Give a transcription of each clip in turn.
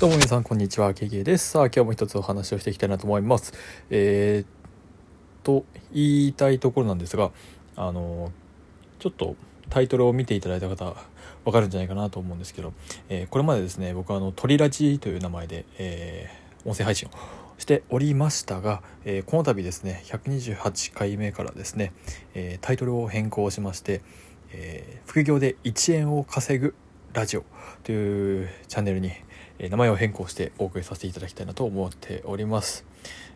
どうも皆さんこんにちは、ケイケです。さあ今日も一つお話をしていきたいなと思います。えー、っと、言いたいところなんですが、あの、ちょっとタイトルを見ていただいた方、わかるんじゃないかなと思うんですけど、えーこれまでですね、僕はあの、トリラジという名前で、えー音声配信をしておりましたが、えーこの度ですね、128回目からですね、えータイトルを変更しまして、えー副業で1円を稼ぐラジオというチャンネルに、え名前を変更してお送りさせていただきたいなと思っております。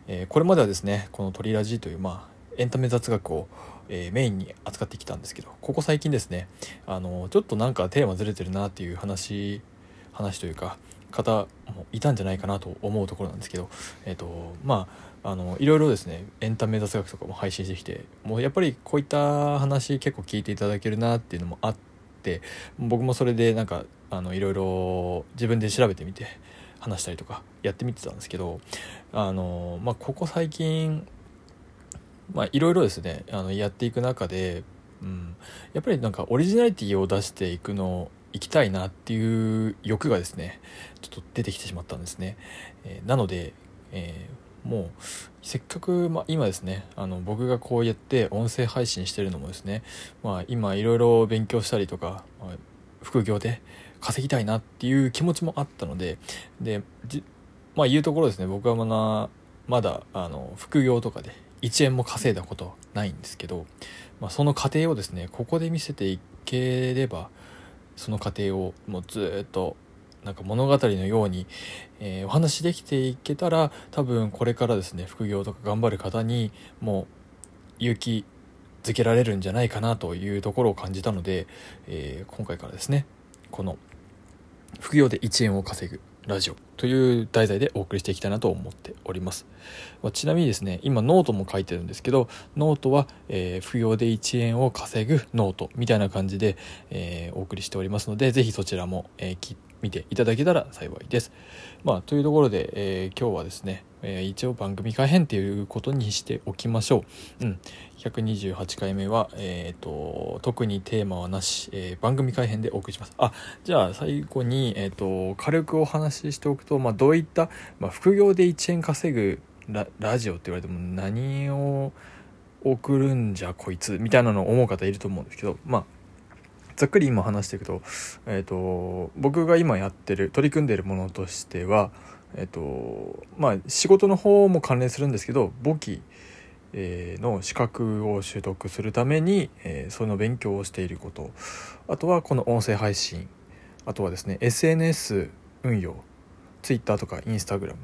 えこれまではですね、このトリラジという、まあ、エンタメ雑学を、えメインに扱ってきたんですけど、ここ最近ですね、あの、ちょっとなんかテーマずれてるなっていう話、話というか、方もいたんじゃないかなと思うところなんですけど、えっ、と、まあ、あの、いろいろですね、エンタメ雑学とかも配信してきて、もうやっぱりこういった話結構聞いていただけるなっていうのもあって、僕もそれでなんか、あの、いろいろ自分で調べてみて、話したりとかやってみてたんですけど、あの、まあ、ここ最近、まあ、いろいろですね、あの、やっていく中で、うん、やっぱりなんかオリジナリティを出していくの、行きたいなっていう欲がですね、ちょっと出てきてしまったんですね。えーなので、えーもうせっかく、まあ、今ですねあの僕がこうやって音声配信してるのもですね、まあ、今いろいろ勉強したりとか、まあ副業で稼ぎたいなっていう気持ちもあったのででまあ言うところですね僕はまだまだあの副業とかで1円も稼いだことないんですけど、まあ、その過程をですねここで見せていければその過程をもうずっとなんか物語のように、えーお話できていけたら多分これからですね副業とか頑張る方にもう勇気づけられるんじゃないかなというところを感じたので、えー今回からですねこの副業で1円を稼ぐラジオという題材でお送りしていきたいなと思っております、まあちなみにですね今ノートも書いてるんですけどノートは、えー副業で1円を稼ぐノートみたいな感じで、えーお送りしておりますのでぜひそちらも、えー見ていただけたら幸いです。まあというところで、えー今日はですね、えー一応番組改編ということにしておきましょう。うん。128回目は、えー、と特にテーマはなし、えー番組改編でお送りします。あじゃあ最後に、えー、と軽くお話ししておくと、まあ、どういった、まあ、副業で1円稼ぐララジオって言われても何を送るんじゃこいつみたいなのを思う方いると思うんですけどまあざっくり今話していくと,、えー、と僕が今やってる取り組んでるものとしてはえっ、とまあ仕事の方も関連するんですけど簿記えーの資格を取得するために、えーその勉強をしていること。あとはこの音声配信。あとはですね SNS 運用。Twitter とか Instagram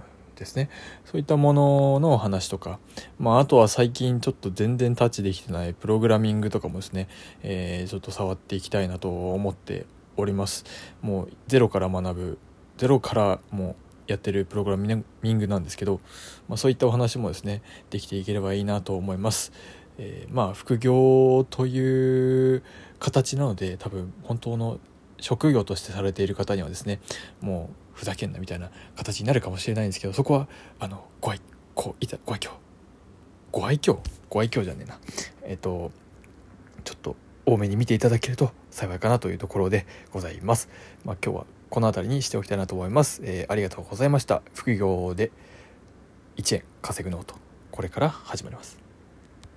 ですね。そういったものの話とか、まあ、あとは最近ちょっと全然タッチできてないプログラミングとかもですね、えーちょっと触っていきたいなと思っております。もうゼロから学ぶゼロからもうやってるプログラミングなんですけど、まあ、そういったお話もですねできていければいいなと思います、えーまあ副業という形なので多分本当の職業としてされている方にはですねもうふざけんなみたいな形になるかもしれないんですけどそこはあのご愛こういたご愛嬌ご愛嬌？ご愛嬌じゃねえなえっ、とちょっと多めに見ていただけると幸いかなというところでございます。まあ、今日はこの辺りにしておきたいなと思います。えーありがとうございました。副業で1円稼ぐノート。これから始まります。